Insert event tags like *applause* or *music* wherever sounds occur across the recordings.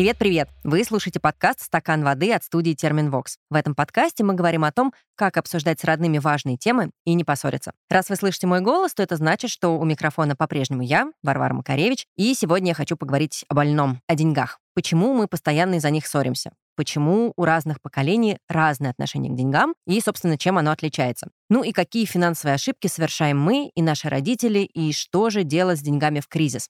Привет-привет! Вы слушаете подкаст «Стакан воды» от студии «Терминвокс». В этом подкасте мы говорим о том, как обсуждать с родными важные темы и не поссориться. Раз вы слышите мой голос, то это значит, что у микрофона по-прежнему я, Варвара Макаревич, и сегодня я хочу поговорить о больном, о деньгах. Почему мы постоянно из-за них ссоримся? Почему у разных поколений разное отношение к деньгам и, собственно, чем оно отличается? Ну и какие финансовые ошибки совершаем мы и наши родители, и что же делать с деньгами в кризис?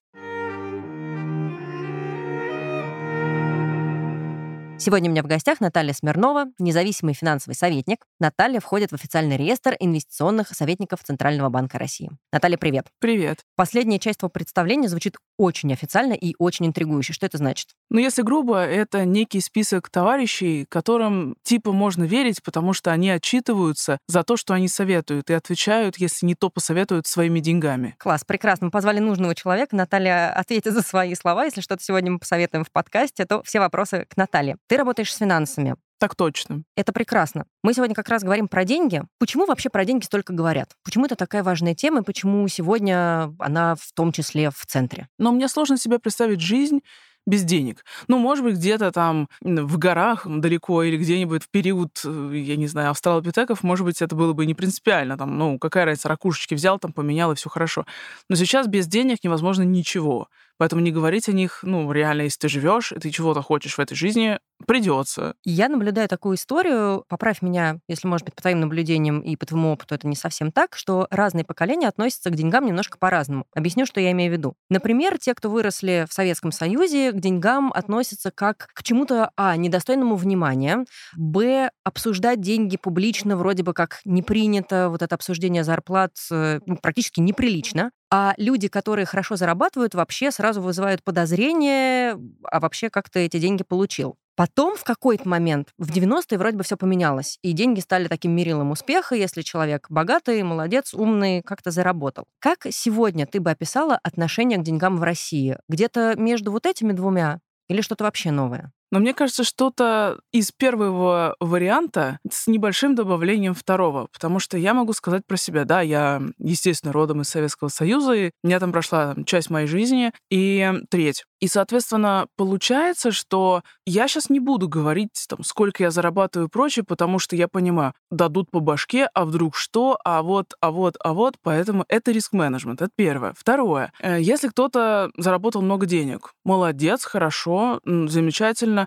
Сегодня у меня в гостях Наталья Смирнова, независимый финансовый советник. Наталья входит в официальный реестр инвестиционных советников Центрального банка России. Наталья, привет. Привет. Последняя часть твоего представления звучит очень официально и очень интригующе. Что это значит? Ну, если грубо, это некий список товарищей, которым типа можно верить, потому что они отчитываются за то, что они советуют, и отвечают, если не то посоветуют, своими деньгами. Класс, прекрасно. Мы позвали нужного человека. Наталья ответит за свои слова. Если что-то сегодня мы посоветуем в подкасте, то все вопросы к Наталье. Ты работаешь с финансами. Так точно. Это прекрасно. Мы сегодня как раз говорим про деньги. Почему вообще про деньги столько говорят? Почему это такая важная тема, и почему сегодня она в том числе в центре? Но мне сложно себе представить жизнь без денег. Ну, может быть, где-то там в горах далеко или где-нибудь в период, э, я не знаю, австралопитеков, может быть, это было бы не принципиально. Там, ну, какая разница, ракушечки взял, там поменял, и все хорошо. Но сейчас без денег невозможно ничего. Поэтому не говорить о них, ну, реально, если ты живешь, ты чего-то хочешь в этой жизни, придется. Я наблюдаю такую историю, поправь меня, если, может быть, по твоим наблюдениям и по твоему опыту это не совсем так, что разные поколения относятся к деньгам немножко по-разному. Объясню, что я имею в виду. Например, те, кто выросли в Советском Союзе, к деньгам относятся как к чему-то, а, недостойному внимания, б, обсуждать деньги публично вроде бы как не принято, вот это обсуждение зарплат э, ну, практически неприлично, а люди, которые хорошо зарабатывают, вообще сразу вызывают подозрение, а вообще как ты эти деньги получил. Потом в какой-то момент, в 90-е вроде бы все поменялось, и деньги стали таким мерилом успеха, если человек богатый, молодец, умный, как-то заработал. Как сегодня ты бы описала отношение к деньгам в России? Где-то между вот этими двумя или что-то вообще новое? Но мне кажется, что-то из первого варианта с небольшим добавлением второго, потому что я могу сказать про себя, да, я, естественно, родом из Советского Союза, и у меня там прошла часть моей жизни, и треть. И, соответственно, получается, что я сейчас не буду говорить, там, сколько я зарабатываю и прочее, потому что я понимаю, дадут по башке, а вдруг что, а вот, а вот, а вот, поэтому это риск-менеджмент, это первое. Второе, э, если кто-то заработал много денег, молодец, хорошо, замечательно,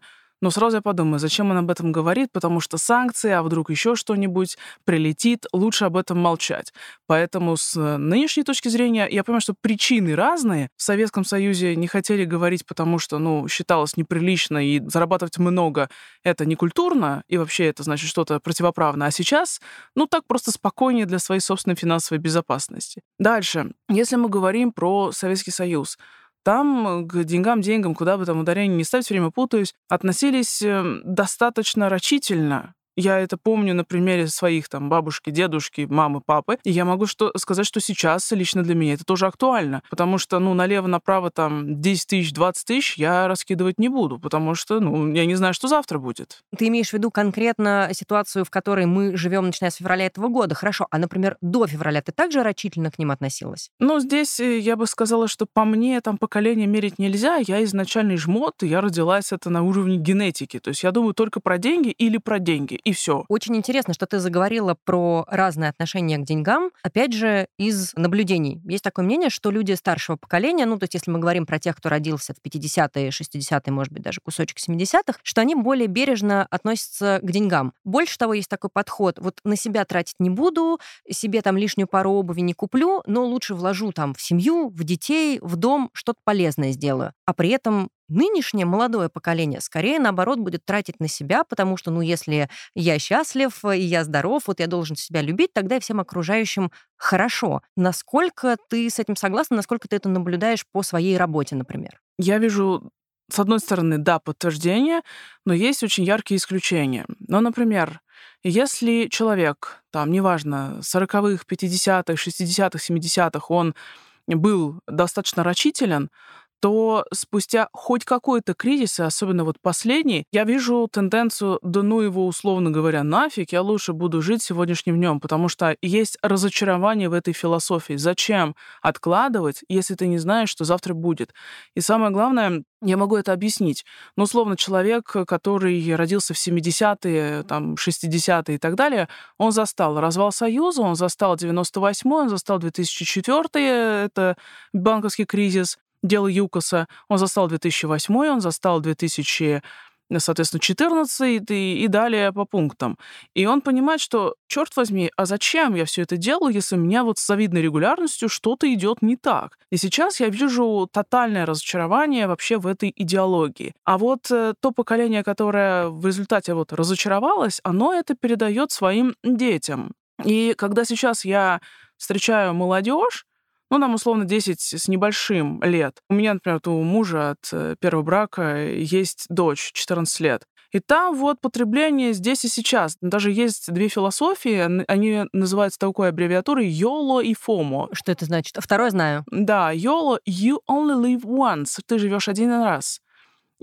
но сразу я подумаю, зачем он об этом говорит, потому что санкции, а вдруг еще что-нибудь прилетит, лучше об этом молчать. Поэтому с нынешней точки зрения я понимаю, что причины разные. В Советском Союзе не хотели говорить, потому что, ну, считалось неприлично и зарабатывать много — это не культурно, и вообще это значит что-то противоправное. А сейчас, ну, так просто спокойнее для своей собственной финансовой безопасности. Дальше. Если мы говорим про Советский Союз, там к деньгам, деньгам, куда бы там ударение не ставить, все время путаюсь, относились эм, достаточно рачительно. Я это помню на примере своих там бабушки, дедушки, мамы, папы. И я могу что, сказать, что сейчас лично для меня это тоже актуально. Потому что, ну, налево-направо там 10 тысяч, 20 тысяч я раскидывать не буду. Потому что, ну, я не знаю, что завтра будет. Ты имеешь в виду конкретно ситуацию, в которой мы живем, начиная с февраля этого года. Хорошо. А, например, до февраля ты также рачительно к ним относилась? Ну, здесь э, я бы сказала, что по мне там поколение мерить нельзя. Я изначальный жмот, и я родилась это на уровне генетики. То есть я думаю только про деньги или про деньги и все. Очень интересно, что ты заговорила про разное отношение к деньгам, опять же, из наблюдений. Есть такое мнение, что люди старшего поколения, ну, то есть если мы говорим про тех, кто родился в 50-е, 60-е, может быть, даже кусочек 70-х, что они более бережно относятся к деньгам. Больше того, есть такой подход, вот на себя тратить не буду, себе там лишнюю пару обуви не куплю, но лучше вложу там в семью, в детей, в дом, что-то полезное сделаю. А при этом Нынешнее молодое поколение скорее, наоборот, будет тратить на себя, потому что, ну, если я счастлив и я здоров, вот я должен себя любить, тогда и всем окружающим хорошо. Насколько ты с этим согласна, насколько ты это наблюдаешь по своей работе, например? Я вижу с одной стороны, да, подтверждение, но есть очень яркие исключения. Ну, например, если человек, там, неважно, 40-х, 50-х, 60-х, 70-х, он был достаточно рачителен, то спустя хоть какой-то кризис, особенно вот последний, я вижу тенденцию, да ну его, условно говоря, нафиг, я лучше буду жить сегодняшним днем, потому что есть разочарование в этой философии. Зачем откладывать, если ты не знаешь, что завтра будет? И самое главное, я могу это объяснить. Но, условно, человек, который родился в 70-е, там, 60-е и так далее, он застал развал Союза, он застал 98-й, он застал 2004 это банковский кризис, дело ЮКОСа, он застал 2008 он застал 2000 соответственно, 14 и, и далее по пунктам. И он понимает, что, черт возьми, а зачем я все это делаю, если у меня вот с завидной регулярностью что-то идет не так? И сейчас я вижу тотальное разочарование вообще в этой идеологии. А вот э, то поколение, которое в результате вот разочаровалось, оно это передает своим детям. И когда сейчас я встречаю молодежь, ну, нам условно 10 с небольшим лет. У меня, например, у мужа от э, первого брака есть дочь 14 лет. И там вот потребление здесь и сейчас. Даже есть две философии, они называются такой аббревиатурой YOLO и FOMO. Что это значит? Второе знаю. Да, YOLO — you only live once. Ты живешь один раз.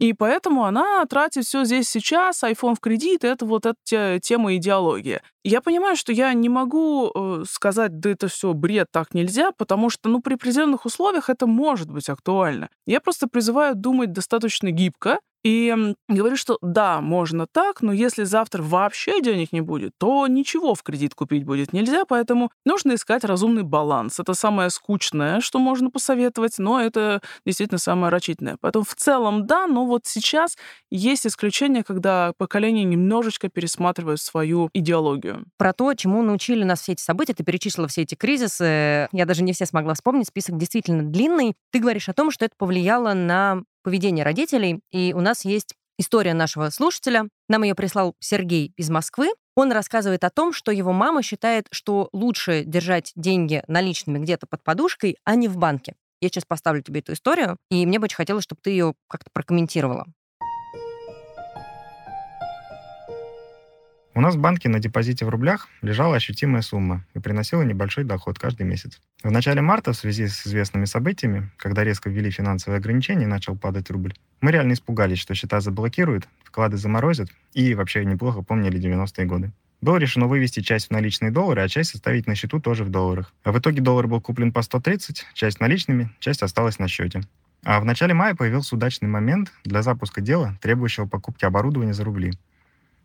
И поэтому она тратит все здесь сейчас, iPhone в кредит, это вот эта тема идеологии. Я понимаю, что я не могу э, сказать, да это все бред, так нельзя, потому что, ну, при определенных условиях это может быть актуально. Я просто призываю думать достаточно гибко, и говорит, что да, можно так, но если завтра вообще денег не будет, то ничего в кредит купить будет нельзя, поэтому нужно искать разумный баланс. Это самое скучное, что можно посоветовать, но это действительно самое рачительное. Поэтому в целом да, но вот сейчас есть исключения, когда поколение немножечко пересматривает свою идеологию. Про то, чему научили нас все эти события, ты перечислила все эти кризисы, я даже не все смогла вспомнить, список действительно длинный. Ты говоришь о том, что это повлияло на поведение родителей. И у нас есть история нашего слушателя. Нам ее прислал Сергей из Москвы. Он рассказывает о том, что его мама считает, что лучше держать деньги наличными где-то под подушкой, а не в банке. Я сейчас поставлю тебе эту историю, и мне бы очень хотелось, чтобы ты ее как-то прокомментировала. У нас в банке на депозите в рублях лежала ощутимая сумма и приносила небольшой доход каждый месяц. В начале марта, в связи с известными событиями, когда резко ввели финансовые ограничения и начал падать рубль, мы реально испугались, что счета заблокируют, вклады заморозят и вообще неплохо помнили 90-е годы. Было решено вывести часть в наличные доллары, а часть оставить на счету тоже в долларах. А в итоге доллар был куплен по 130, часть наличными, часть осталась на счете. А в начале мая появился удачный момент для запуска дела, требующего покупки оборудования за рубли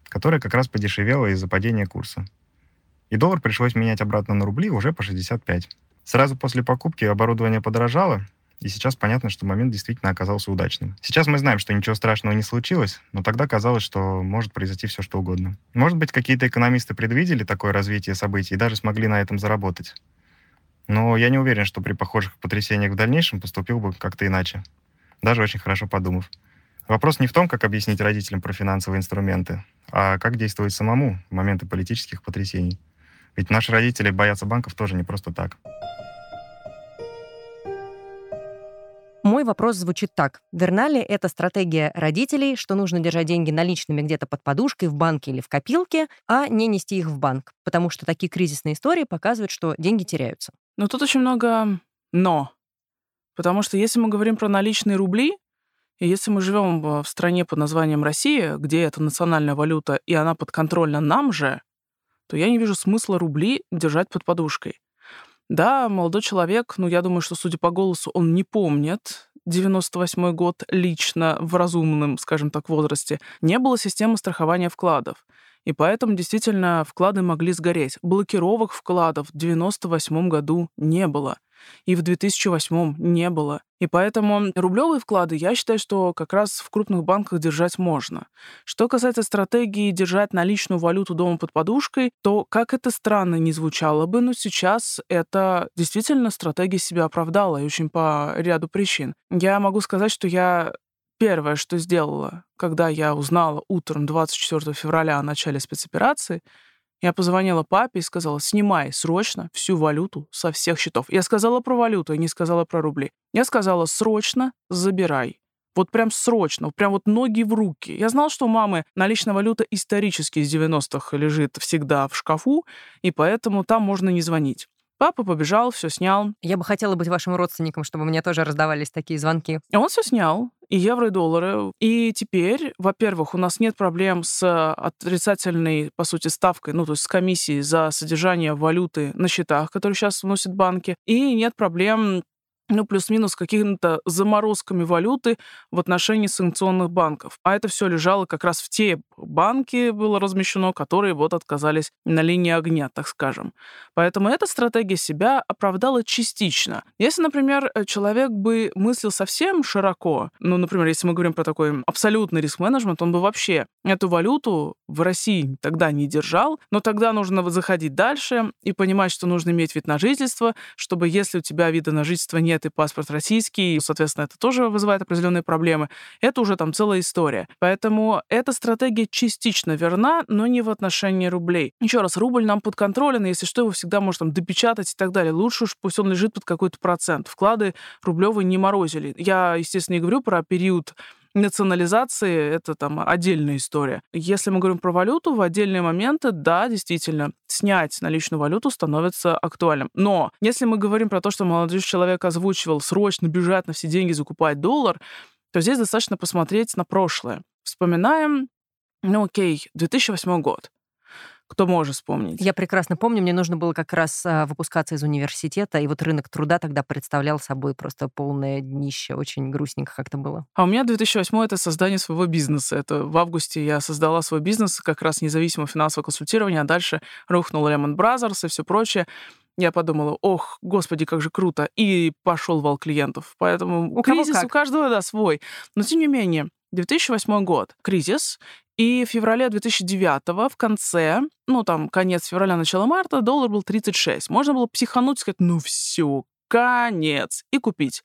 которая как раз подешевела из-за падения курса. И доллар пришлось менять обратно на рубли уже по 65. Сразу после покупки оборудование подорожало, и сейчас понятно, что момент действительно оказался удачным. Сейчас мы знаем, что ничего страшного не случилось, но тогда казалось, что может произойти все, что угодно. Может быть, какие-то экономисты предвидели такое развитие событий и даже смогли на этом заработать. Но я не уверен, что при похожих потрясениях в дальнейшем поступил бы как-то иначе. Даже очень хорошо подумав. Вопрос не в том, как объяснить родителям про финансовые инструменты, а как действовать самому в моменты политических потрясений. Ведь наши родители боятся банков тоже не просто так. Мой вопрос звучит так. Верна ли эта стратегия родителей, что нужно держать деньги наличными где-то под подушкой, в банке или в копилке, а не нести их в банк? Потому что такие кризисные истории показывают, что деньги теряются. Но тут очень много «но». Потому что если мы говорим про наличные рубли, и если мы живем в стране под названием Россия, где это национальная валюта, и она подконтрольна нам же, то я не вижу смысла рубли держать под подушкой. Да, молодой человек, ну, я думаю, что, судя по голосу, он не помнит 98 год лично в разумном, скажем так, возрасте. Не было системы страхования вкладов. И поэтому действительно вклады могли сгореть. Блокировок вкладов в 98 году не было и в 2008 не было. И поэтому рублевые вклады, я считаю, что как раз в крупных банках держать можно. Что касается стратегии держать наличную валюту дома под подушкой, то, как это странно не звучало бы, но сейчас это действительно стратегия себя оправдала, и очень по ряду причин. Я могу сказать, что я первое, что сделала, когда я узнала утром 24 февраля о начале спецоперации, я позвонила папе и сказала, снимай срочно всю валюту со всех счетов. Я сказала про валюту, я не сказала про рубли. Я сказала, срочно забирай. Вот прям срочно, прям вот ноги в руки. Я знал, что у мамы наличная валюта исторически из 90-х лежит всегда в шкафу, и поэтому там можно не звонить. Папа побежал, все снял. Я бы хотела быть вашим родственником, чтобы мне тоже раздавались такие звонки. Он все снял, и евро, и доллары. И теперь, во-первых, у нас нет проблем с отрицательной, по сути, ставкой, ну, то есть с комиссией за содержание валюты на счетах, которые сейчас вносят банки. И нет проблем ну, плюс-минус какими-то заморозками валюты в отношении санкционных банков. А это все лежало как раз в те банки, было размещено, которые вот отказались на линии огня, так скажем. Поэтому эта стратегия себя оправдала частично. Если, например, человек бы мыслил совсем широко, ну, например, если мы говорим про такой абсолютный риск-менеджмент, он бы вообще эту валюту в России тогда не держал, но тогда нужно заходить дальше и понимать, что нужно иметь вид на жительство, чтобы если у тебя вида на жительство нет, нет, и паспорт российский, и, соответственно, это тоже вызывает определенные проблемы. Это уже там целая история. Поэтому эта стратегия частично верна, но не в отношении рублей. Еще раз, рубль нам подконтролен, если что, его всегда можно там допечатать и так далее. Лучше уж пусть он лежит под какой-то процент. Вклады рублевые не морозили. Я, естественно, не говорю про период национализации это там отдельная история. Если мы говорим про валюту, в отдельные моменты, да, действительно, снять наличную валюту становится актуальным. Но если мы говорим про то, что молодой человек озвучивал срочно бежать на все деньги, закупать доллар, то здесь достаточно посмотреть на прошлое. Вспоминаем, ну окей, 2008 год. Кто может вспомнить? Я прекрасно помню, мне нужно было как раз а, выпускаться из университета, и вот рынок труда тогда представлял собой просто полное днище. Очень грустненько как-то было. А у меня 2008 это создание своего бизнеса. Это в августе я создала свой бизнес, как раз независимое финансовое консультирование, а дальше рухнул Lehman Brothers и все прочее я подумала, ох, господи, как же круто, и пошел вал клиентов. Поэтому у кризис у каждого, да, свой. Но тем не менее, 2008 год, кризис, и в феврале 2009 в конце, ну там конец февраля, начало марта, доллар был 36. Можно было психануть сказать, ну все, конец, и купить.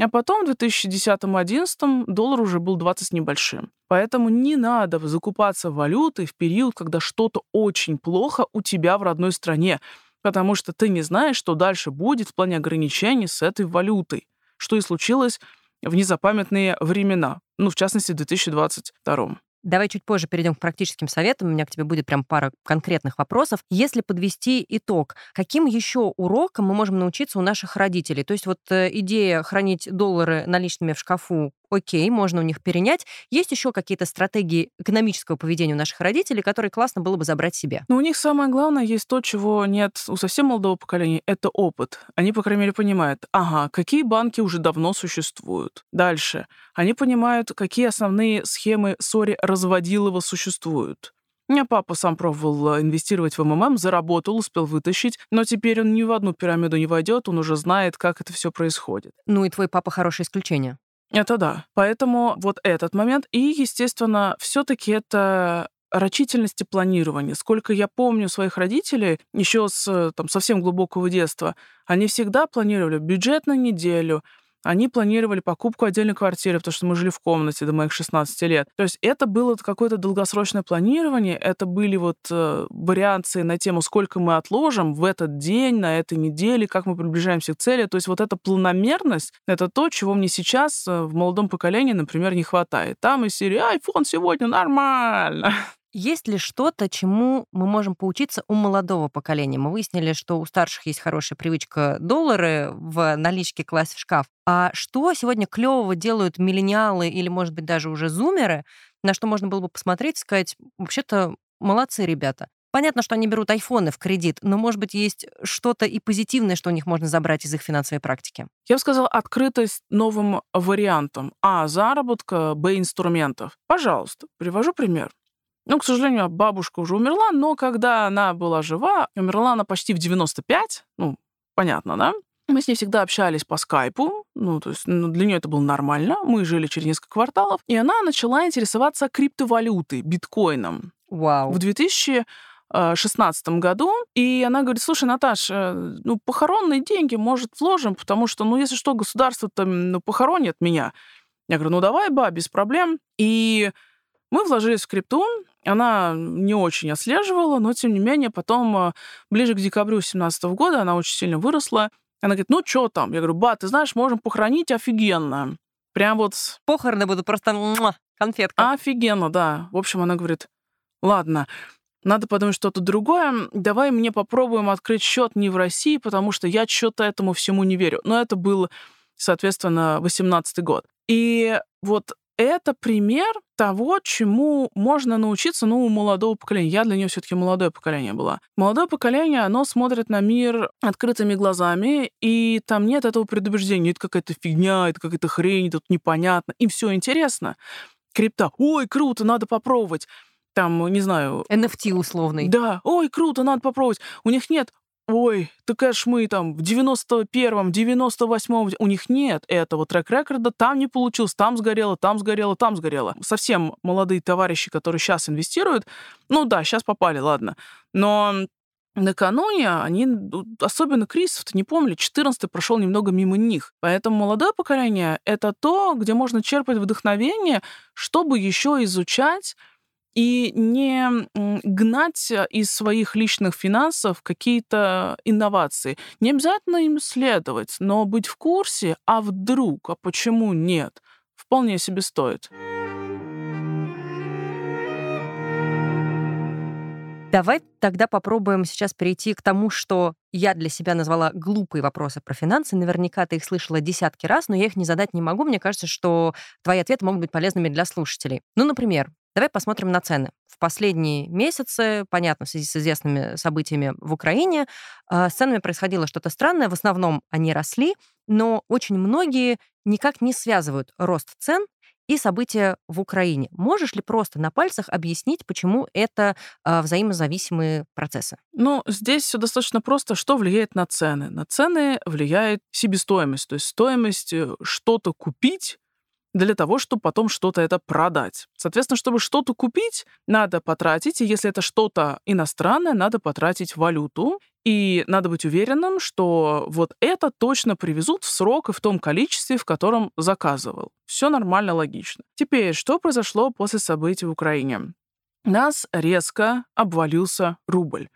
А потом в 2010-2011 доллар уже был 20 с небольшим. Поэтому не надо закупаться валютой в период, когда что-то очень плохо у тебя в родной стране, потому что ты не знаешь, что дальше будет в плане ограничений с этой валютой, что и случилось в незапамятные времена, ну, в частности, в 2022. Давай чуть позже перейдем к практическим советам. У меня к тебе будет прям пара конкретных вопросов. Если подвести итог, каким еще уроком мы можем научиться у наших родителей? То есть вот э, идея хранить доллары наличными в шкафу окей, можно у них перенять. Есть еще какие-то стратегии экономического поведения у наших родителей, которые классно было бы забрать себе? Ну, у них самое главное есть то, чего нет у совсем молодого поколения, это опыт. Они, по крайней мере, понимают, ага, какие банки уже давно существуют. Дальше. Они понимают, какие основные схемы сори разводилова существуют. У меня папа сам пробовал инвестировать в МММ, заработал, успел вытащить, но теперь он ни в одну пирамиду не войдет, он уже знает, как это все происходит. Ну и твой папа хорошее исключение. Это да. Поэтому вот этот момент. И, естественно, все таки это рачительности планирования. Сколько я помню своих родителей, еще с там, совсем глубокого детства, они всегда планировали бюджет на неделю, они планировали покупку отдельной квартиры, потому что мы жили в комнате до моих 16 лет. То есть это было какое-то долгосрочное планирование, это были вот э, вариации на тему, сколько мы отложим в этот день, на этой неделе, как мы приближаемся к цели. То есть вот эта планомерность — это то, чего мне сейчас э, в молодом поколении, например, не хватает. Там из серии «Айфон сегодня нормально». *laughs* Есть ли что-то, чему мы можем поучиться у молодого поколения? Мы выяснили, что у старших есть хорошая привычка доллары в наличке класть в шкаф. А что сегодня клевого делают миллениалы или, может быть, даже уже зумеры, на что можно было бы посмотреть и сказать, вообще-то молодцы ребята. Понятно, что они берут айфоны в кредит, но, может быть, есть что-то и позитивное, что у них можно забрать из их финансовой практики. Я бы сказала, открытость новым вариантам. А, заработка, б, инструментов. Пожалуйста, привожу пример. Ну, к сожалению, бабушка уже умерла, но когда она была жива, умерла она почти в 95, ну, понятно, да? Мы с ней всегда общались по скайпу, ну, то есть ну, для нее это было нормально. Мы жили через несколько кварталов, и она начала интересоваться криптовалютой, биткоином. Вау. В 2016 году, и она говорит, слушай, Наташ, э, ну, похоронные деньги, может, вложим, потому что, ну, если что, государство там ну, похоронит меня. Я говорю, ну, давай, ба, без проблем. И мы вложились в крипту, она не очень отслеживала, но тем не менее потом, э, ближе к декабрю 2017 года, она очень сильно выросла. Она говорит, ну что там? Я говорю, ба, ты знаешь, можем похоронить офигенно. Прям вот... Похороны будут просто конфетка. Офигенно, да. В общем, она говорит, ладно. надо подумать что-то другое. Давай мне попробуем открыть счет не в России, потому что я что-то этому всему не верю. Но это был, соответственно, 18 год. И вот это пример того, чему можно научиться, ну, у молодого поколения. Я для нее все-таки молодое поколение была. Молодое поколение, оно смотрит на мир открытыми глазами, и там нет этого предубеждения. Это какая-то фигня, это какая-то хрень, тут непонятно. Им все интересно. Крипта. Ой, круто, надо попробовать там, не знаю... NFT условный. Да, ой, круто, надо попробовать. У них нет ой, так аж мы там в 91-м, 98-м, у них нет этого трек-рекорда, там не получилось, там сгорело, там сгорело, там сгорело. Совсем молодые товарищи, которые сейчас инвестируют, ну да, сейчас попали, ладно. Но накануне они, особенно кризисов-то не помнили, 14 прошел немного мимо них. Поэтому молодое поколение — это то, где можно черпать вдохновение, чтобы еще изучать и не гнать э, из своих личных финансов какие-то инновации. Не обязательно им следовать, но быть в курсе, а вдруг, а почему нет, вполне себе стоит. Давай тогда попробуем сейчас перейти к тому, что я для себя назвала глупые вопросы про финансы. Наверняка ты их слышала десятки раз, но я их не задать не могу. Мне кажется, что твои ответы могут быть полезными для слушателей. Ну, например, Давай посмотрим на цены. В последние месяцы, понятно, в связи с известными событиями в Украине, а, с ценами происходило что-то странное. В основном они росли, но очень многие никак не связывают рост цен и события в Украине. Можешь ли просто на пальцах объяснить, почему это э, взаимозависимые процессы? Ну, здесь все достаточно просто. Что влияет на цены? На цены влияет себестоимость, то есть стоимость э, что-то купить для того, чтобы потом что-то это продать. Соответственно, чтобы что-то купить, надо потратить, и если это что-то иностранное, надо потратить валюту, и надо быть уверенным, что вот это точно привезут в срок и в том количестве, в котором заказывал. Все нормально, логично. Теперь, что произошло после событий в Украине? Нас резко обвалился рубль.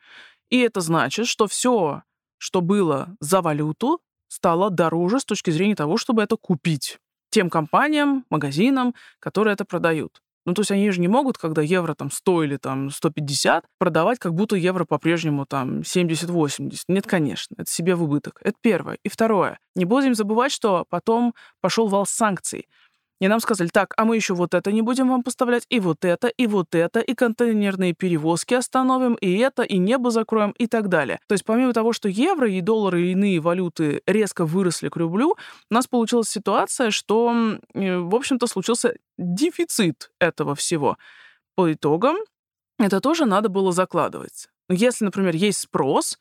И это значит, что все, что было за валюту, стало дороже с точки зрения того, чтобы это купить тем компаниям, магазинам, которые это продают. Ну, то есть они же не могут, когда евро там 100 или там 150, продавать, как будто евро по-прежнему там 70-80. Нет, конечно, это себе в убыток. Это первое. И второе. Не будем забывать, что потом пошел вал санкций. И нам сказали, так, а мы еще вот это не будем вам поставлять, и вот это, и вот это, и контейнерные перевозки остановим, и это, и небо закроем, и так далее. То есть помимо того, что евро и доллары и иные валюты резко выросли к рублю, у нас получилась ситуация, что, э, в общем-то, случился дефицит этого всего. По итогам это тоже надо было закладывать. Если, например, есть спрос,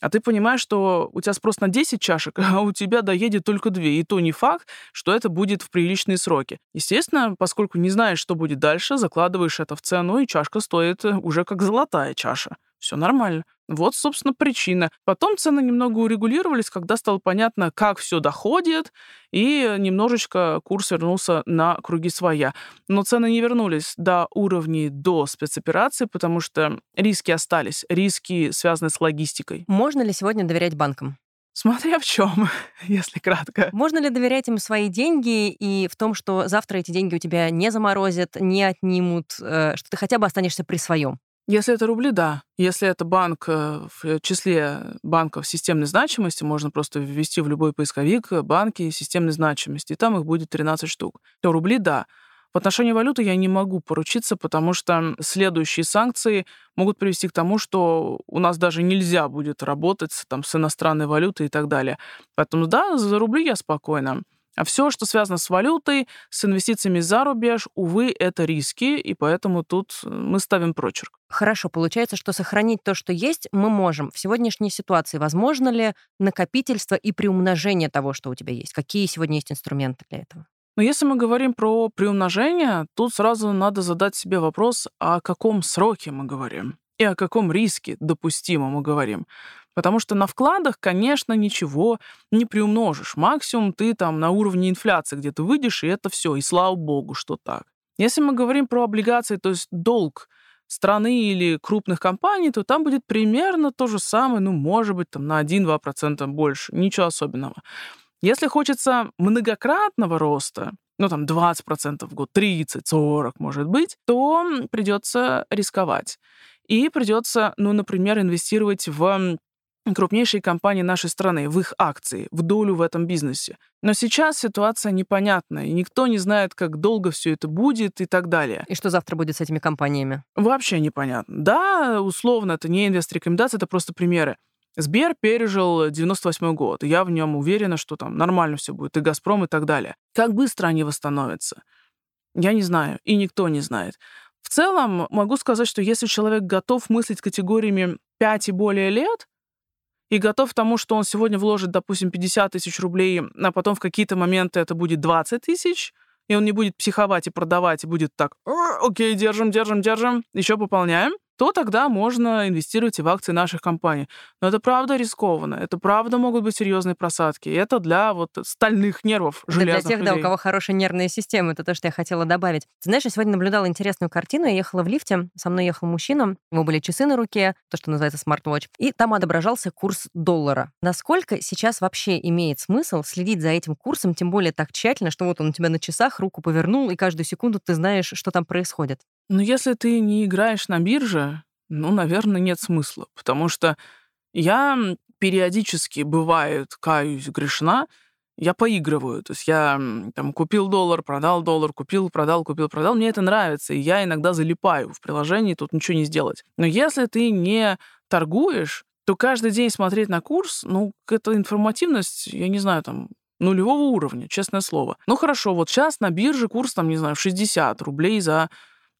а ты понимаешь, что у тебя спрос на 10 чашек, *laughs* а у тебя доедет только 2. И то не факт, что это будет в приличные сроки. Естественно, поскольку не знаешь, что будет дальше, закладываешь это в цену, и чашка стоит э, уже как золотая чаша все нормально. Вот, собственно, причина. Потом цены немного урегулировались, когда стало понятно, как все доходит, и немножечко курс вернулся на круги своя. Но цены не вернулись до уровней до спецоперации, потому что риски остались. Риски связаны с логистикой. Можно ли сегодня доверять банкам? Смотря в чем, *laughs* если кратко. Можно ли доверять им свои деньги и в том, что завтра эти деньги у тебя не заморозят, не отнимут, э, что ты хотя бы останешься при своем? Если это рубли, да. Если это банк э, в числе банков системной значимости, можно просто ввести в любой поисковик банки системной значимости, и там их будет 13 штук. То рубли, да. В отношении валюты я не могу поручиться, потому что следующие санкции могут привести к тому, что у нас даже нельзя будет работать там, с иностранной валютой и так далее. Поэтому да, за рубли я спокойно. А все, что связано с валютой, с инвестициями за рубеж, увы, это риски, и поэтому тут э, мы ставим прочерк. Хорошо, получается, что сохранить то, что есть, мы можем. В сегодняшней ситуации возможно ли накопительство и приумножение того, что у тебя есть? Какие сегодня есть инструменты для этого? Но если мы говорим про приумножение, тут сразу надо задать себе вопрос, о каком сроке мы говорим и о каком риске допустимо мы говорим. Потому что на вкладах, конечно, ничего не приумножишь. Максимум ты там на уровне инфляции где-то выйдешь, и это все. И слава богу, что так. Если мы говорим про облигации, то есть долг страны или крупных компаний, то там будет примерно то же самое, ну, может быть, там на 1-2% больше. Ничего особенного. Если хочется многократного роста, ну там 20% в год, 30, 40 может быть, то придется рисковать. и придется, ну, например, инвестировать в крупнейшие компании нашей страны, в их акции, в долю в этом бизнесе. Но сейчас ситуация непонятная, и никто не знает, как долго все это будет и так далее. И что завтра будет с этими компаниями? Вообще непонятно. Да, условно, это не инвест-рекомендация, это просто примеры. Сбер пережил 98 год, я в нем уверена, что там нормально все будет, и Газпром, и так далее. Как быстро они восстановятся? Я не знаю, и никто не знает. В целом, могу сказать, что если человек готов мыслить категориями 5 и более лет, и готов к тому, что он сегодня вложит, допустим, 50 тысяч рублей, а потом в какие-то моменты это будет 20 тысяч, и он не будет психовать и продавать, и будет так, окей, держим, держим, держим, еще пополняем, то тогда можно инвестировать и в акции наших компаний. Но это правда рискованно, это правда могут быть серьезные просадки. И это для вот стальных нервов, железных Для тех, людей. да, у кого хорошая нервная система, это то, что я хотела добавить. Ты знаешь, я сегодня наблюдала интересную картину. Я ехала в лифте, со мной ехал мужчина, у него были часы на руке, то, что называется смарт-вотч, и там отображался курс доллара. Насколько сейчас вообще имеет смысл следить за этим курсом, тем более так тщательно, что вот он у тебя на часах, руку повернул, и каждую секунду ты знаешь, что там происходит? Но если ты не играешь на бирже, ну, наверное, нет смысла. Потому что я периодически, бывает, каюсь, грешна, я поигрываю. То есть я там купил доллар, продал доллар, купил, продал, купил, продал. Мне это нравится, и я иногда залипаю в приложении, тут ничего не сделать. Но если ты не торгуешь, то каждый день смотреть на курс, ну, это информативность, я не знаю, там, нулевого уровня, честное слово. Ну, хорошо, вот сейчас на бирже курс, там, не знаю, 60 рублей за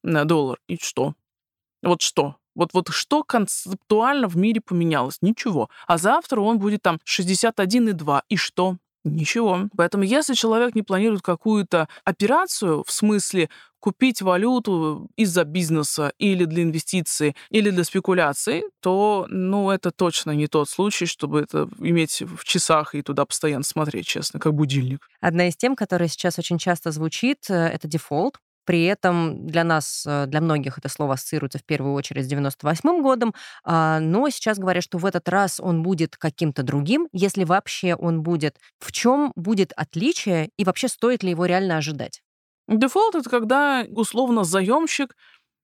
доллар. И что? Вот что? Вот, вот что концептуально в мире поменялось? Ничего. А завтра он будет там 61,2. И что? Ничего. Поэтому если человек не планирует какую-то операцию, в смысле купить валюту из-за бизнеса или для инвестиций, или для спекуляций, то, ну, это точно не тот случай, чтобы это иметь в часах и туда постоянно смотреть, честно, как будильник. Одна из тем, которая сейчас очень часто звучит, э, это дефолт. При этом для нас, э, для многих это слово ассоциируется в первую очередь с 98 годом, а, но сейчас говорят, что в этот раз он будет каким-то другим, если вообще он будет. В чем будет отличие и вообще стоит ли его реально ожидать? Дефолт — это когда, условно, заемщик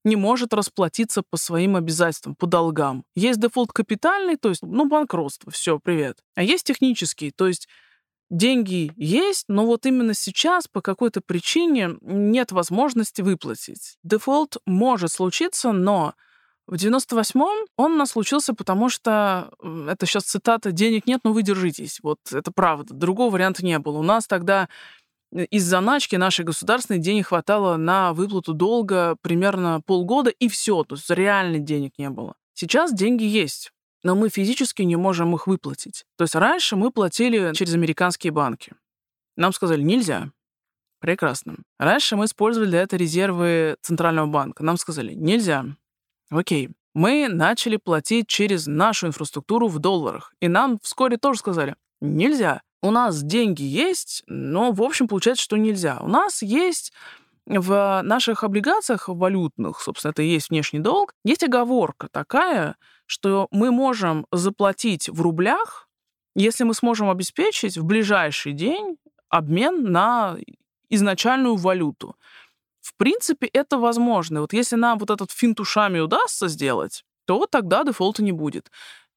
не может расплатиться по своим обязательствам, по долгам. Есть дефолт капитальный, то есть, ну, банкротство, все, привет. А есть технический, то есть деньги есть, но вот именно сейчас по какой-то причине нет возможности выплатить. Дефолт может случиться, но в 98-м он у нас случился, потому что, это сейчас цитата, «денег нет, но вы держитесь». Вот это правда. Другого варианта не было. У нас тогда э, из заначки нашей государственной денег хватало на выплату долга примерно полгода, и все. То есть реально денег не было. Сейчас деньги есть но мы физически не можем их выплатить. То есть раньше мы платили через американские банки. Нам сказали, нельзя. Прекрасно. Раньше мы использовали для этого резервы Центрального банка. Нам сказали, нельзя. Окей. Мы начали платить через нашу инфраструктуру в долларах. И нам вскоре тоже сказали, нельзя. У нас деньги есть, но, в общем, получается, что нельзя. У нас есть в наших облигациях валютных, собственно, это и есть внешний долг, есть оговорка такая, что мы можем заплатить в рублях, если мы сможем обеспечить в ближайший день обмен на изначальную валюту. В принципе, это возможно. Вот если нам вот этот финт ушами удастся сделать, то тогда дефолта не будет.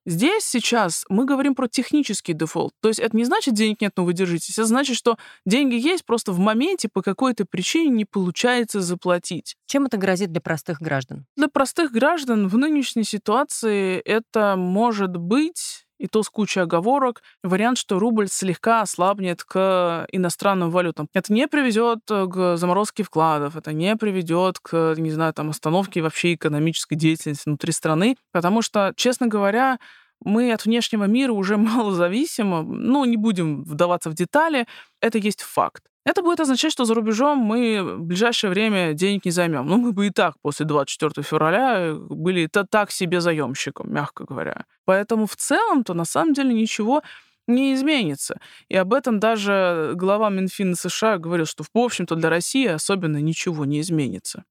Здесь сейчас мы говорим про технический дефолт. То есть это не значит, денег нет, но вы держитесь. Это значит, что деньги есть, просто в моменте по какой-то причине не получается заплатить. Чем это грозит для простых граждан? Для простых граждан в нынешней ситуации это может быть и то с кучей оговорок, вариант, что рубль слегка ослабнет к иностранным валютам. Это не приведет к заморозке вкладов, это не приведет к, не знаю, там, остановке вообще экономической деятельности внутри страны, потому что, честно говоря, мы от внешнего мира уже *laughs* мало зависимы, ну, не будем вдаваться в детали, это есть факт. Это будет означать, что за рубежом мы в ближайшее время денег не займем. Ну, мы бы и так после 24 февраля были так себе заемщиком, мягко говоря. Поэтому в целом-то на самом деле ничего не изменится. И об этом даже глава Минфина США говорил, что, в общем-то, для России особенно ничего не изменится.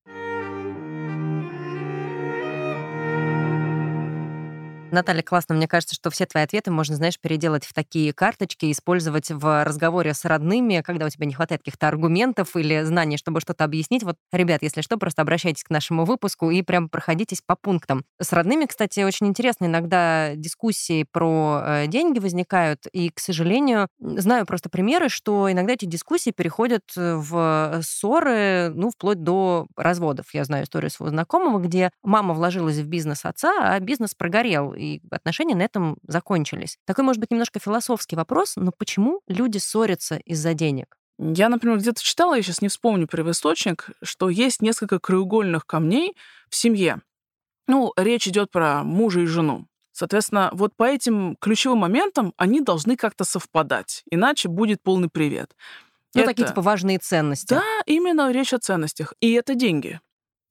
Наталья, классно. Мне кажется, что все твои ответы можно, знаешь, переделать в такие карточки, использовать в разговоре с родными, когда у тебя не хватает каких-то аргументов или знаний, чтобы что-то объяснить. Вот, ребят, если что, просто обращайтесь к нашему выпуску и прям проходитесь по пунктам. С родными, кстати, очень интересно. Иногда дискуссии про э, деньги возникают, и, к сожалению, знаю просто примеры, что иногда эти дискуссии переходят э, в ссоры, ну, вплоть до разводов. Я знаю историю своего знакомого, где мама вложилась в бизнес отца, а бизнес прогорел, и отношения на этом закончились. Такой, может быть, немножко философский вопрос, но почему люди ссорятся из-за денег? Я, например, где-то читала, я сейчас не вспомню первоисточник, что есть несколько краеугольных камней в семье. Ну, речь идет про мужа и жену. Соответственно, вот по этим ключевым моментам они должны как-то совпадать, иначе будет полный привет. Ну, это... такие типа важные ценности. Да, именно речь о ценностях. И это деньги.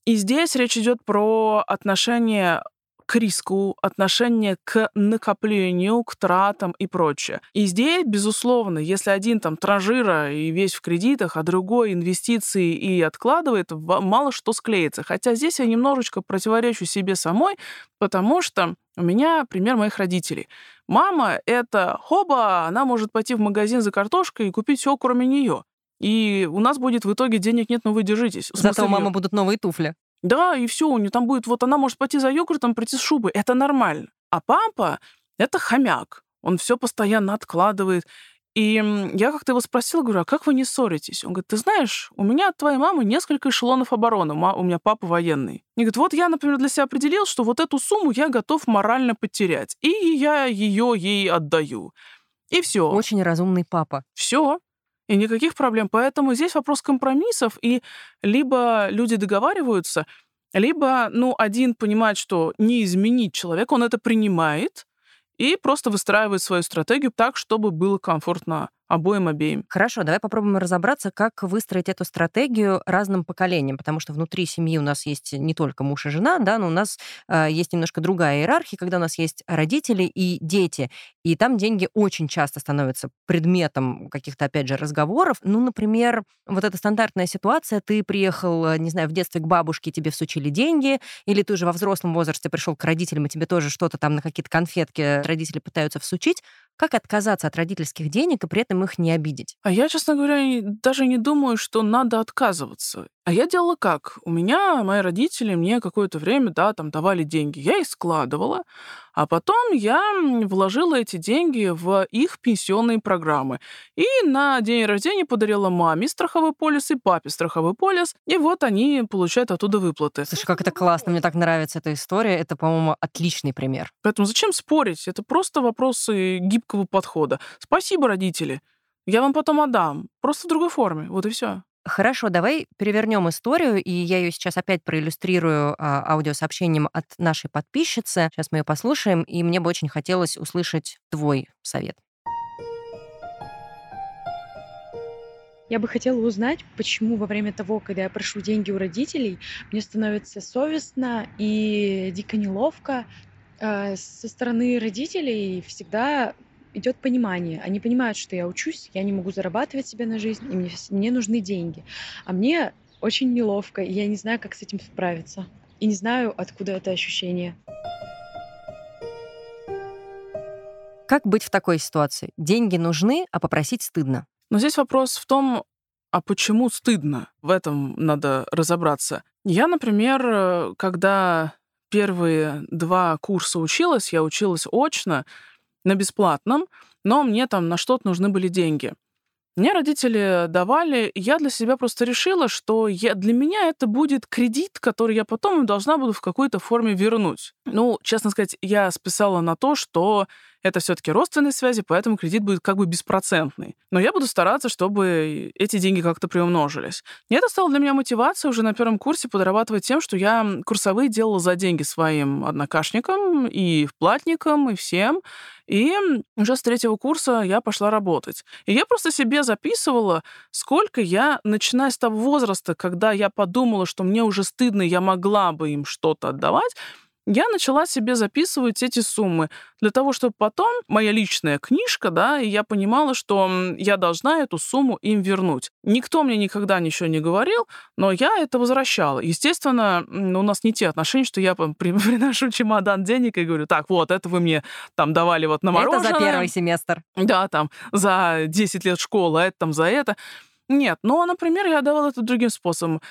И здесь речь идет про отношения к риску, отношение к накоплению, к тратам и прочее. И здесь, безусловно, если один там транжира и весь в кредитах, а другой инвестиции и откладывает, мало что склеится. Хотя здесь я немножечко противоречу себе самой, потому что у меня пример моих родителей. Мама — это хоба, она может пойти в магазин за картошкой и купить все, кроме нее. И у нас будет в итоге денег нет, но вы держитесь. Зато у мамы будут новые туфли. Да, и все, у нее там будет, вот она может пойти за йогуртом, прийти с шубой. Это нормально. А папа — это хомяк. Он все постоянно откладывает. И я как-то его спросила, говорю, а как вы не ссоритесь? Он говорит, ты знаешь, у меня от твоей мамы несколько эшелонов обороны, у меня папа военный. И говорит, вот я, например, для себя определил, что вот эту сумму я готов морально потерять, и я ее ей отдаю. И все. Очень разумный папа. Все и никаких проблем. Поэтому здесь вопрос компромиссов, и либо люди договариваются, либо, ну, один понимает, что не изменить человека, он это принимает и просто выстраивает свою стратегию так, чтобы было комфортно обоим обеим. Хорошо, давай попробуем разобраться, как выстроить эту стратегию разным поколениям, потому что внутри семьи у нас есть не только муж и жена, да, но у нас э, есть немножко другая иерархия, когда у нас есть родители и дети, и там деньги очень часто становятся предметом каких-то, опять же, разговоров. Ну, например, вот эта стандартная ситуация, ты приехал, э, не знаю, в детстве к бабушке, тебе всучили деньги, или ты уже во взрослом возрасте пришел к родителям, и тебе тоже что-то там на какие-то конфетки родители пытаются всучить. Как отказаться от родительских денег и при этом их не обидеть? А я, честно говоря, даже не думаю, что надо отказываться. А я делала как? У меня мои родители мне какое-то время, да, там давали деньги. Я их складывала, а потом я вложила эти деньги в их пенсионные программы. И на день рождения подарила маме страховой полис и папе страховой полис. И вот они получают оттуда выплаты. Слушай, как это классно. Мне так нравится эта история. Это, по-моему, отличный пример. Поэтому зачем спорить? Это просто вопросы гибкого подхода. Спасибо, родители. Я вам потом отдам. Просто в другой форме. Вот и все. Хорошо, давай перевернем историю, и я ее сейчас опять проиллюстрирую а, аудиосообщением от нашей подписчицы. Сейчас мы ее послушаем, и мне бы очень хотелось услышать твой совет. Я бы хотела узнать, почему во время того, когда я прошу деньги у родителей, мне становится совестно и дико неловко. Э, со стороны родителей всегда идет понимание. Они понимают, что я учусь, я не могу зарабатывать себе на жизнь, и мне, мне нужны деньги. А мне очень неловко, и я не знаю, как с этим справиться. И не знаю, откуда это ощущение. Как быть в такой ситуации? Деньги нужны, а попросить стыдно. Но здесь вопрос в том, а почему стыдно? В этом надо разобраться. Я, например, когда первые два курса училась, я училась очно, на бесплатном, но мне там на что-то нужны были деньги. Мне родители давали, я для себя просто решила, что я, для меня это будет кредит, который я потом должна буду в какой-то форме вернуть. Ну, честно сказать, я списала на то, что это все-таки родственные связи, поэтому кредит будет как бы беспроцентный. Но я буду стараться, чтобы эти деньги как-то приумножились. И это стало для меня мотивацией уже на первом курсе подрабатывать тем, что я курсовые делала за деньги своим однокашникам и вплатникам, и всем. И уже с третьего курса я пошла работать. И я просто себе записывала, сколько я, начиная с того возраста, когда я подумала, что мне уже стыдно, я могла бы им что-то отдавать, я начала себе записывать эти суммы для того, чтобы потом моя личная книжка, да, и я понимала, что я должна эту сумму им вернуть. Никто мне никогда ничего не говорил, но я это возвращала. Естественно, у нас не те отношения, что я *laughs* приношу чемодан денег и говорю, так, вот, это вы мне там давали вот на мороженое. Это за первый семестр. Да, там, за 10 лет школы, а это там за это. Нет, но, например, я давала это другим способом.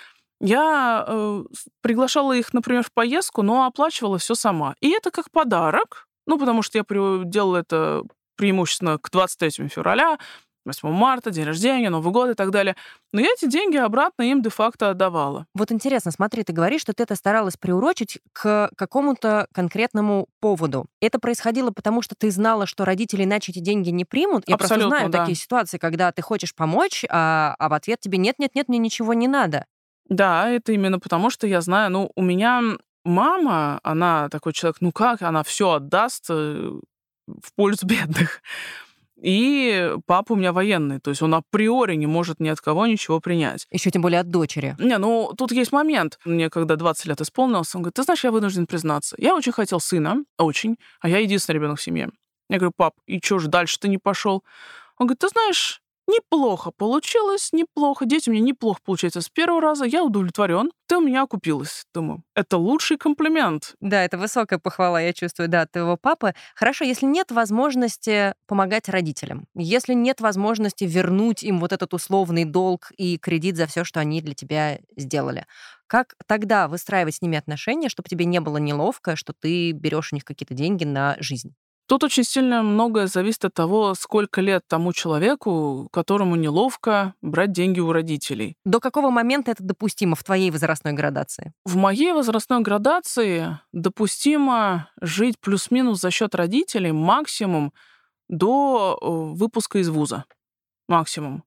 Я э, приглашала их, например, в поездку, но оплачивала все сама. И это как подарок, ну, потому что я делала это преимущественно к 23 февраля, 8 марта, день рождения, Новый год и так далее. Но я эти деньги обратно им де-факто отдавала. Вот интересно, смотри, ты говоришь, что ты это старалась приурочить к какому-то конкретному поводу. Это происходило потому, что ты знала, что родители иначе эти деньги не примут? Я Абсолютно, просто знаю да. такие ситуации, когда ты хочешь помочь, а, а в ответ тебе нет-нет-нет, мне ничего не надо. Да, это именно потому, что я знаю, ну, у меня мама, она такой человек, ну как, она все отдаст э, в пользу *laughs* бедных. И папа у меня военный, то есть он априори не может ни от кого ничего принять. Еще тем более от дочери. Не, ну тут есть момент. Мне когда 20 лет исполнилось, он говорит, ты знаешь, я вынужден признаться, я очень хотел сына, очень, а я единственный ребенок в семье. Я говорю, пап, и что же дальше ты не пошел? Он говорит, ты знаешь, Неплохо получилось, неплохо. Дети у меня неплохо получается с первого раза. Я удовлетворен. Ты у меня окупилась. Думаю, это лучший комплимент. Да, это высокая похвала, я чувствую, да, от твоего папы. Хорошо, если нет возможности помогать родителям, если нет возможности вернуть им вот этот условный долг и кредит за все, что они для тебя сделали, как тогда выстраивать с ними отношения, чтобы тебе не было неловко, что ты берешь у них какие-то деньги на жизнь? Тут очень сильно многое зависит от того, сколько лет тому человеку, которому неловко брать деньги у родителей. До какого момента это допустимо в твоей возрастной градации? В моей возрастной градации допустимо жить плюс-минус за счет родителей максимум до э, выпуска из вуза. Максимум.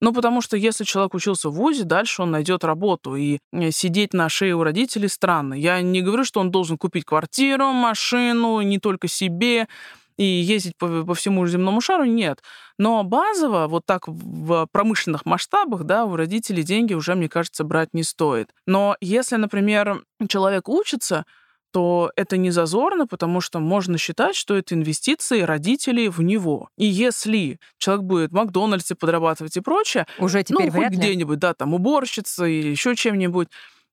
Ну, потому что если человек учился в ВУЗе, дальше он найдет работу. И э, сидеть на шее у родителей странно. Я не говорю, что он должен купить квартиру, машину, не только себе, и ездить по, по всему земному шару, нет. Но базово, вот так в промышленных масштабах, да, у родителей деньги уже, мне кажется, брать не стоит. Но если, например, человек учится, то это не зазорно, потому что можно считать, что это инвестиции родителей в него. И если человек будет в Макдональдсе подрабатывать и прочее, уже теперь ну, хоть где-нибудь, да, там уборщица или еще чем-нибудь,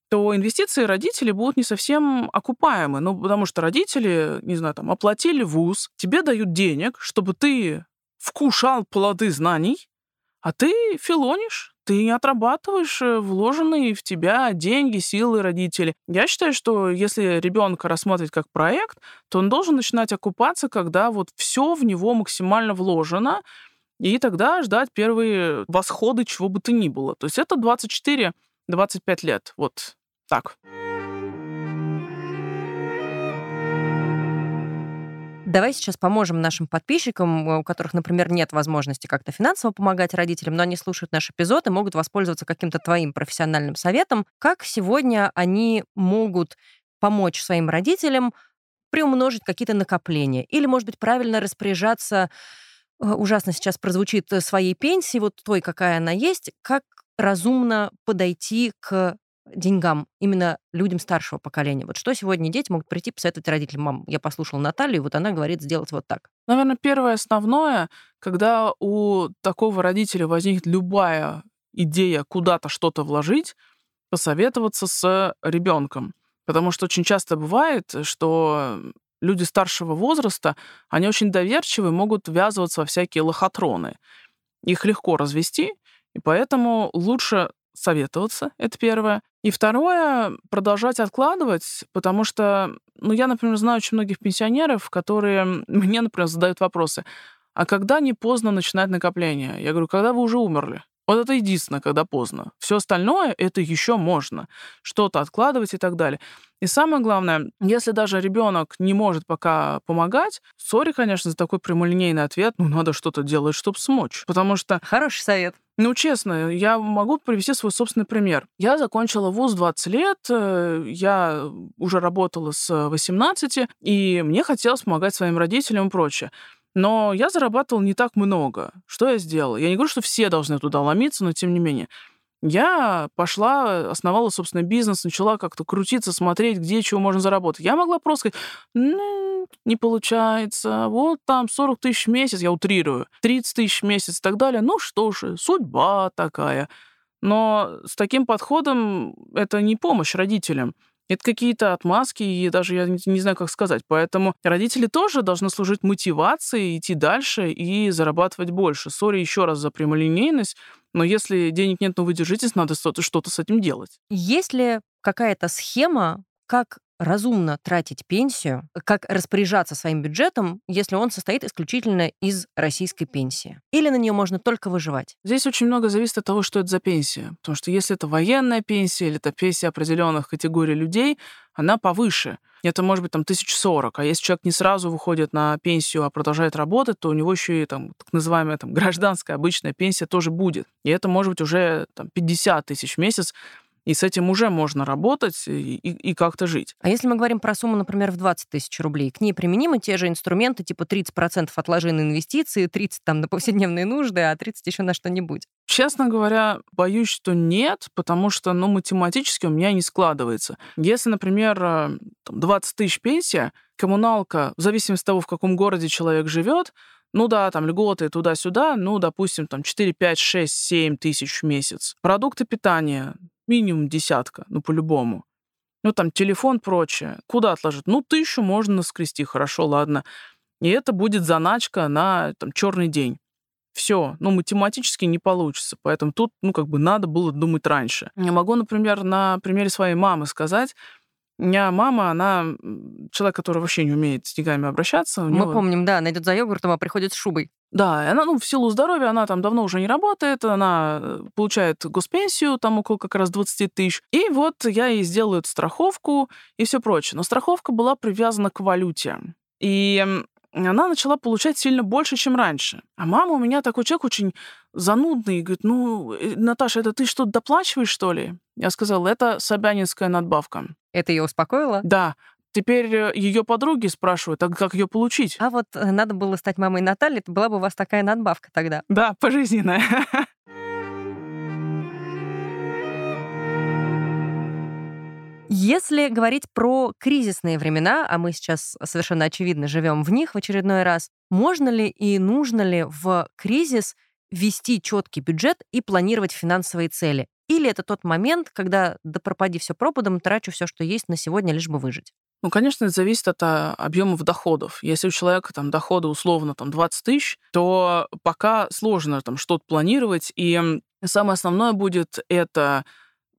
то инвестиции родителей будут не совсем окупаемы. Ну, потому что родители, не знаю, там, оплатили вуз, тебе дают денег, чтобы ты вкушал плоды знаний, а ты филонишь, ты отрабатываешь э, вложенные в тебя деньги, силы родителей. Я считаю, что если ребенка рассматривать как проект, то он должен начинать окупаться, когда вот все в него максимально вложено, и тогда ждать первые восходы чего бы то ни было. То есть это 24-25 лет. Вот так. Давай сейчас поможем нашим подписчикам, э, у которых, например, нет возможности как-то финансово помогать родителям, но они слушают наш эпизод и могут воспользоваться каким-то твоим профессиональным советом. Как сегодня они могут помочь своим родителям приумножить какие-то накопления? Или, может быть, правильно распоряжаться, э, ужасно сейчас прозвучит, э, своей пенсии, вот той, какая она есть, как разумно подойти к деньгам именно людям старшего поколения? Вот что сегодня дети могут прийти посоветовать родителям? Мам, я послушала Наталью, вот она говорит сделать вот так. Наверное, первое основное, когда у такого родителя возникнет любая идея куда-то что-то вложить, посоветоваться с ребенком. Потому что очень часто бывает, что люди старшего возраста, они очень доверчивы, могут ввязываться во всякие лохотроны. Их легко развести, и поэтому лучше советоваться, это первое. И второе, продолжать откладывать, потому что, ну, я, например, знаю очень многих пенсионеров, которые *laughs* мне, например, задают вопросы, а когда не поздно начинать накопление? Я говорю, когда вы уже умерли? Вот это единственное, когда поздно. Все остальное это еще можно. Что-то откладывать и так далее. И самое главное, если даже ребенок не может пока помогать, сори, конечно, за такой прямолинейный ответ, ну, надо что-то делать, чтобы смочь. Потому что... Хороший совет. Ну, честно, я могу привести свой собственный пример. Я закончила вуз 20 лет, э, я уже работала с 18, и мне хотелось помогать своим родителям и прочее. Но я зарабатывал не так много. Что я сделала? Я не говорю, что все должны туда ломиться, но тем не менее. Я пошла, основала собственный бизнес, начала как-то крутиться, смотреть, где чего можно заработать. Я могла просто сказать, ну, не получается, вот там 40 тысяч в месяц, я утрирую, 30 тысяч в месяц и так далее. Ну что ж, судьба такая. Но с таким подходом это не помощь родителям. Это какие-то отмазки, и даже я не знаю, как сказать. Поэтому родители тоже должны служить мотивацией идти дальше и зарабатывать больше. Сори еще раз за прямолинейность, но если денег нет, но вы держитесь, надо что-то с этим делать. Есть ли какая-то схема, как разумно тратить пенсию, как распоряжаться своим бюджетом, если он состоит исключительно из российской пенсии? Или на нее можно только выживать? Здесь очень много зависит от того, что это за пенсия. Потому что если это военная пенсия или это пенсия определенных категорий людей, она повыше. Это может быть там 1040. А если человек не сразу выходит на пенсию, а продолжает работать, то у него еще и там так называемая там, *laughs* гражданская обычная пенсия тоже будет. И это может быть уже там, 50 тысяч в месяц, и с этим уже можно работать и, и, и как-то жить. А если мы говорим про сумму, например, в 20 тысяч рублей, к ней применимы те же инструменты, типа 30% отложи на инвестиции, 30% там на повседневные нужды, а 30% еще на что-нибудь? Честно говоря, боюсь, что нет, потому что, ну, математически у меня не складывается. Если, например, 20 э, тысяч пенсия, коммуналка, в зависимости от того, в каком городе человек живет, ну да, там льготы туда-сюда, ну, допустим, там 4, 5, 6, 7 тысяч в месяц. Продукты питания, минимум десятка, ну, по-любому. Ну, там, телефон, прочее. Куда отложить? Ну, тысячу можно наскрести, хорошо, ладно. И это будет заначка на там, черный день. Все, ну, математически не получится. Поэтому тут, ну, как бы надо было думать раньше. Я могу, например, на примере своей мамы сказать, у меня мама, она человек, который вообще не умеет с деньгами обращаться. Мы него... помним, да, она идет за йогуртом, а приходит с шубой. Да, она, ну, в силу здоровья, она там давно уже не работает, она э, получает госпенсию, там около как раз 20 тысяч. И вот я ей сделаю эту страховку и все прочее. Но страховка была привязана к валюте. И она начала получать сильно больше, чем раньше. А мама у меня такой человек очень занудный. Говорит, ну, э, Наташа, это ты что-то доплачиваешь, что ли? Я сказала, это собянинская надбавка. Это ее успокоило? Да. Теперь э, ее подруги спрашивают, а как ее получить? А вот э, надо было стать мамой Натальи, это была бы у вас такая надбавка тогда. Да, пожизненная. *laughs* Если говорить про кризисные времена, а мы сейчас совершенно очевидно живем в них в очередной раз, можно ли и нужно ли в кризис вести четкий бюджет и планировать финансовые цели? Или это тот момент, когда да пропади все пропадом, трачу все, что есть на сегодня, лишь бы выжить? Ну, конечно, это зависит от а, объемов доходов. Если у человека там доходы условно там 20 тысяч, то пока сложно там что-то планировать. И самое основное будет это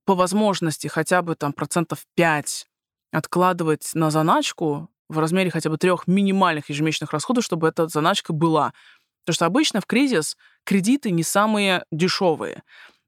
по возможности хотя бы там процентов 5 откладывать на заначку в размере хотя бы трех минимальных ежемесячных расходов, чтобы эта заначка была. Потому что обычно в кризис кредиты не самые дешевые.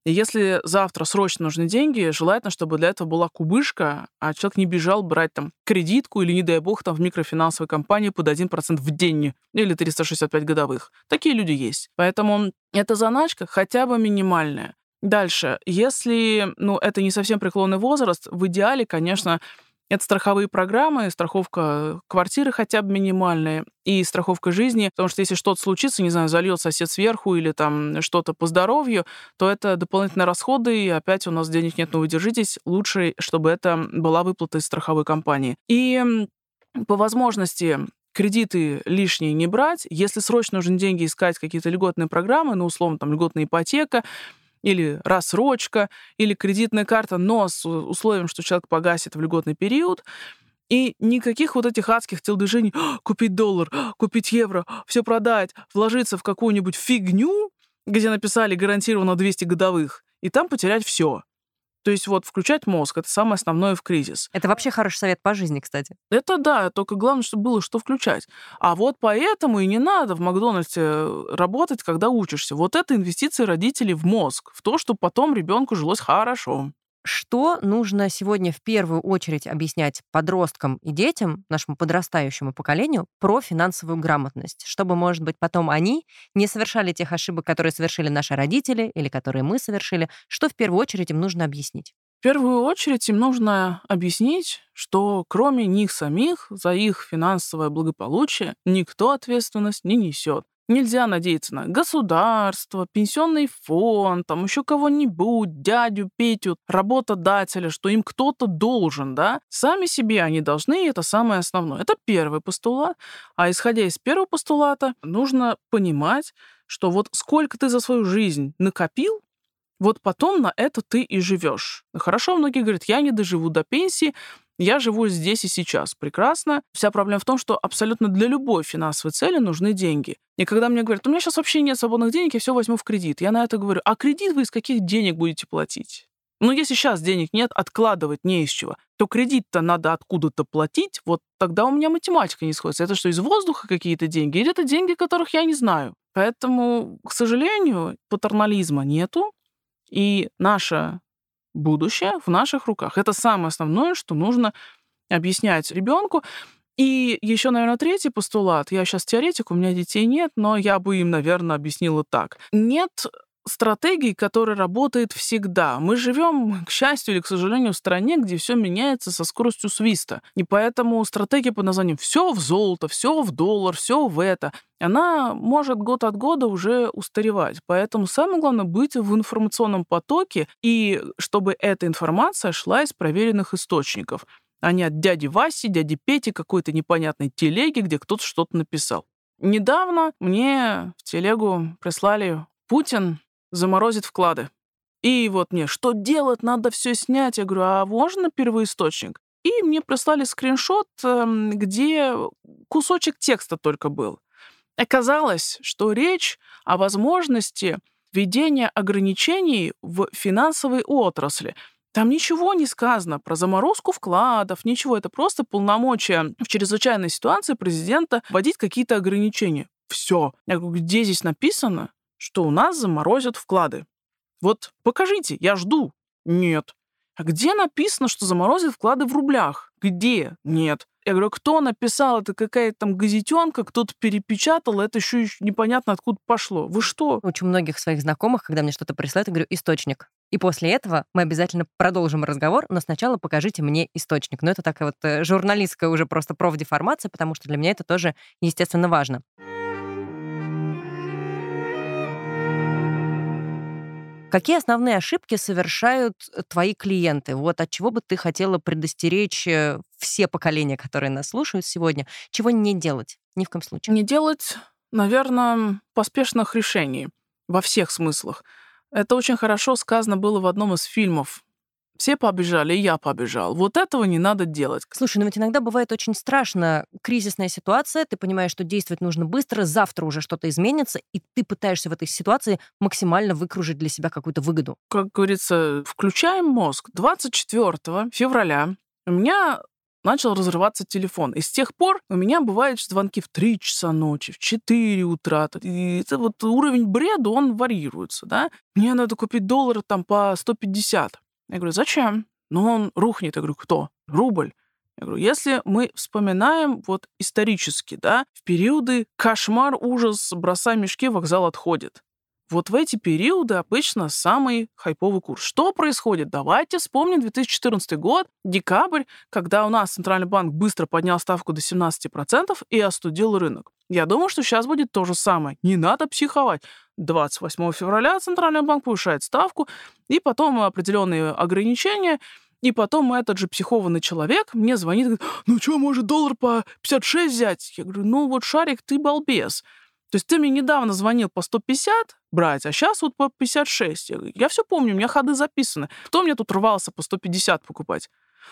И если завтра срочно нужны деньги, желательно, чтобы для этого была кубышка, а человек не бежал брать там кредитку или, не дай бог, там в микрофинансовой компании под 1% в день или 365 годовых. Такие люди есть. Поэтому эта заначка хотя бы минимальная. Дальше, если ну, это не совсем преклонный возраст, в идеале, конечно, это страховые программы, страховка квартиры хотя бы минимальная и страховка жизни, потому что если что-то случится, не знаю, зальет сосед сверху или там что-то по здоровью, то это дополнительные расходы, и опять у нас денег нет, но вы держитесь, лучше, чтобы это была выплата из страховой компании. И по возможности кредиты лишние не брать. Если срочно нужны деньги, искать какие-то льготные программы, ну, условно, там, льготная ипотека, или рассрочка, или кредитная карта, но с условием, что человек погасит в льготный период. И никаких вот этих адских телодвижений купить доллар, купить евро, все продать, вложиться в какую-нибудь фигню, где написали гарантированно 200 годовых, и там потерять все. То есть вот включать мозг — это самое основное в кризис. Это вообще хороший совет по жизни, кстати. Это да, только главное, чтобы было что включать. А вот поэтому и не надо в Макдональдсе э, работать, когда учишься. Вот это инвестиции родителей в мозг, в то, чтобы потом ребенку жилось хорошо. Что нужно сегодня в первую очередь объяснять подросткам и детям, нашему подрастающему поколению, про финансовую грамотность, чтобы, может быть, потом они не совершали тех ошибок, которые совершили наши родители или которые мы совершили, что в первую очередь им нужно объяснить? В первую очередь им нужно объяснить, что кроме них самих за их финансовое благополучие никто ответственность не несет. Нельзя надеяться на государство, пенсионный фонд, там еще кого-нибудь, дядю, Петю, работодателя, что им кто-то должен, да? Сами себе они должны, это самое основное. Это первый постулат. А исходя из первого постулата, нужно понимать, что вот сколько ты за свою жизнь накопил, вот потом на это ты и живешь. Хорошо, многие говорят, я не доживу до пенсии, я живу здесь и сейчас. Прекрасно. Вся проблема в том, что абсолютно для любой финансовой цели нужны деньги. И когда мне говорят, у меня сейчас вообще нет свободных денег, я все возьму в кредит. Я на это говорю, а кредит вы из каких денег будете платить? Ну, если сейчас денег нет, откладывать не из чего, то кредит-то надо откуда-то платить, вот тогда у меня математика не сходится. Это что, из воздуха какие-то деньги? Или это деньги, которых я не знаю? Поэтому, к сожалению, патернализма нету, и наше будущее в наших руках. Это самое основное, что нужно объяснять ребенку. И еще, наверное, третий постулат. Я сейчас теоретик, у меня детей нет, но я бы им, наверное, объяснила так. Нет стратегии, которая работает всегда. Мы живем, к счастью или к сожалению, в стране, где все меняется со скоростью свиста. И поэтому стратегия под названием «все в золото», «все в доллар», «все в это», она может год от года уже устаревать. Поэтому самое главное быть в информационном потоке и чтобы эта информация шла из проверенных источников а не от дяди Васи, дяди Пети, какой-то непонятной телеги, где кто-то что-то написал. Недавно мне в телегу прислали Путин заморозит вклады. И вот мне, что делать, надо все снять. Я говорю, а можно первоисточник? И мне прислали скриншот, эм, где кусочек текста только был. Оказалось, что речь о возможности введения ограничений в финансовой отрасли. Там ничего не сказано про заморозку вкладов, ничего. Это просто полномочия в чрезвычайной ситуации президента вводить какие-то ограничения. Все. Я говорю, где здесь написано, что у нас заморозят вклады. Вот покажите, я жду. Нет. А где написано, что заморозят вклады в рублях? Где? Нет. Я говорю, кто написал? Это какая-то там газетенка, кто-то перепечатал, это еще непонятно откуда пошло. Вы что? Очень многих своих знакомых, когда мне что-то присылают, я говорю, источник. И после этого мы обязательно продолжим разговор, но сначала покажите мне источник. Но это такая вот э, журналистская уже просто профдеформация, потому что для меня это тоже, естественно, важно. Какие основные ошибки совершают э, твои клиенты? Вот от чего бы ты хотела предостеречь э, все поколения, которые нас слушают сегодня? Чего не делать? Ни в коем случае. Не делать, наверное, поспешных решений во всех смыслах. Это очень хорошо сказано было в одном из фильмов все побежали, и я побежал. Вот этого не надо делать. Слушай, ну ведь иногда бывает очень страшно. Кризисная ситуация, ты понимаешь, что действовать нужно быстро, завтра уже что-то изменится, и ты пытаешься в этой ситуации максимально выкружить для себя какую-то выгоду. Как говорится, включаем мозг. 24 февраля у меня начал разрываться телефон. И с тех пор у меня бывают звонки в 3 часа ночи, в 4 утра. И это вот уровень бреда, он варьируется, да. Мне надо купить доллары там по 150. Я говорю, зачем? Ну, он рухнет. Я говорю, кто? Рубль. Я говорю, если мы вспоминаем вот исторически, да, в периоды кошмар, ужас, бросай мешки, вокзал отходит. Вот в эти периоды обычно самый хайповый курс. Что происходит? Давайте вспомним 2014 год, декабрь, когда у нас Центральный банк быстро поднял ставку до 17% и остудил рынок. Я думаю, что сейчас будет то же самое. Не надо психовать. 28 февраля Центральный банк повышает ставку, и потом определенные ограничения, и потом этот же психованный человек мне звонит говорит, ну что, может доллар по 56 взять? Я говорю, ну вот, Шарик, ты балбес. То есть ты мне недавно звонил по 150 брать, а сейчас вот по 56. Я, я все помню, у меня ходы записаны. Кто мне тут рвался по 150 покупать?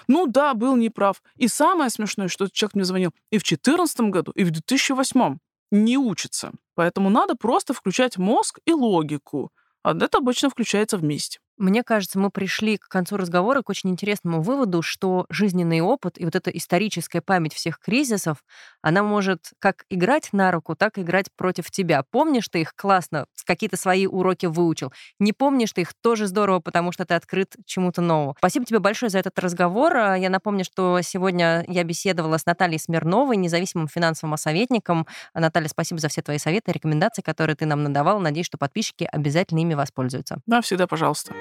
Ну да, был неправ. И самое смешное, что этот человек мне звонил и в 2014 году, и в 2008 не учится. Поэтому надо просто включать мозг и логику. А это обычно включается вместе. Мне кажется, мы пришли к концу разговора к очень интересному выводу, что жизненный опыт и вот эта историческая память всех кризисов, она может как играть на руку, так и играть против тебя. Помнишь ты их классно, какие-то свои уроки выучил. Не помнишь ты их тоже здорово, потому что ты открыт чему-то новому. Спасибо тебе большое за этот разговор. А, я напомню, что сегодня я беседовала с Натальей Смирновой, независимым финансовым советником. Наталья, спасибо за все твои советы, рекомендации, которые ты нам надавала. Надеюсь, что подписчики обязательно ими воспользуются. Да, всегда пожалуйста.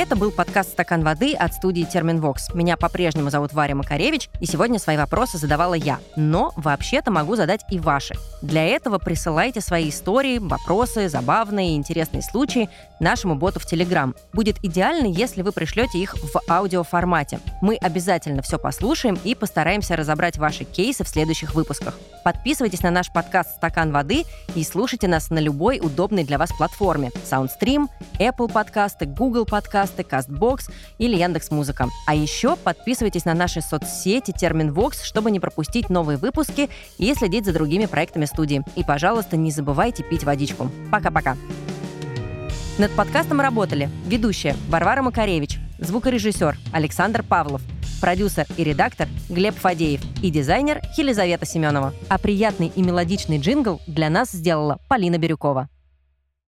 Это был подкаст «Стакан воды» от студии «Терминвокс». Меня по-прежнему зовут Варя Макаревич, и сегодня свои вопросы задавала я. Но вообще-то могу задать и ваши. Для этого присылайте свои истории, вопросы, забавные и интересные случаи нашему боту в Телеграм. Будет идеально, если вы пришлете их в аудиоформате. Мы обязательно все послушаем и постараемся разобрать ваши кейсы в следующих выпусках. Подписывайтесь на наш подкаст «Стакан воды» и слушайте нас на любой удобной для вас платформе. Soundstream, Apple подкасты, Google подкасты, CastBox или Яндекс Музыка. А еще подписывайтесь на наши соцсети Терминвокс, чтобы не пропустить новые выпуски и следить за другими проектами студии. И, пожалуйста, не забывайте пить водичку. Пока-пока. Над подкастом работали ведущая Варвара Макаревич, звукорежиссер Александр Павлов, продюсер и редактор Глеб Фадеев и дизайнер Елизавета Семенова. А приятный и мелодичный джингл для нас сделала Полина Бирюкова.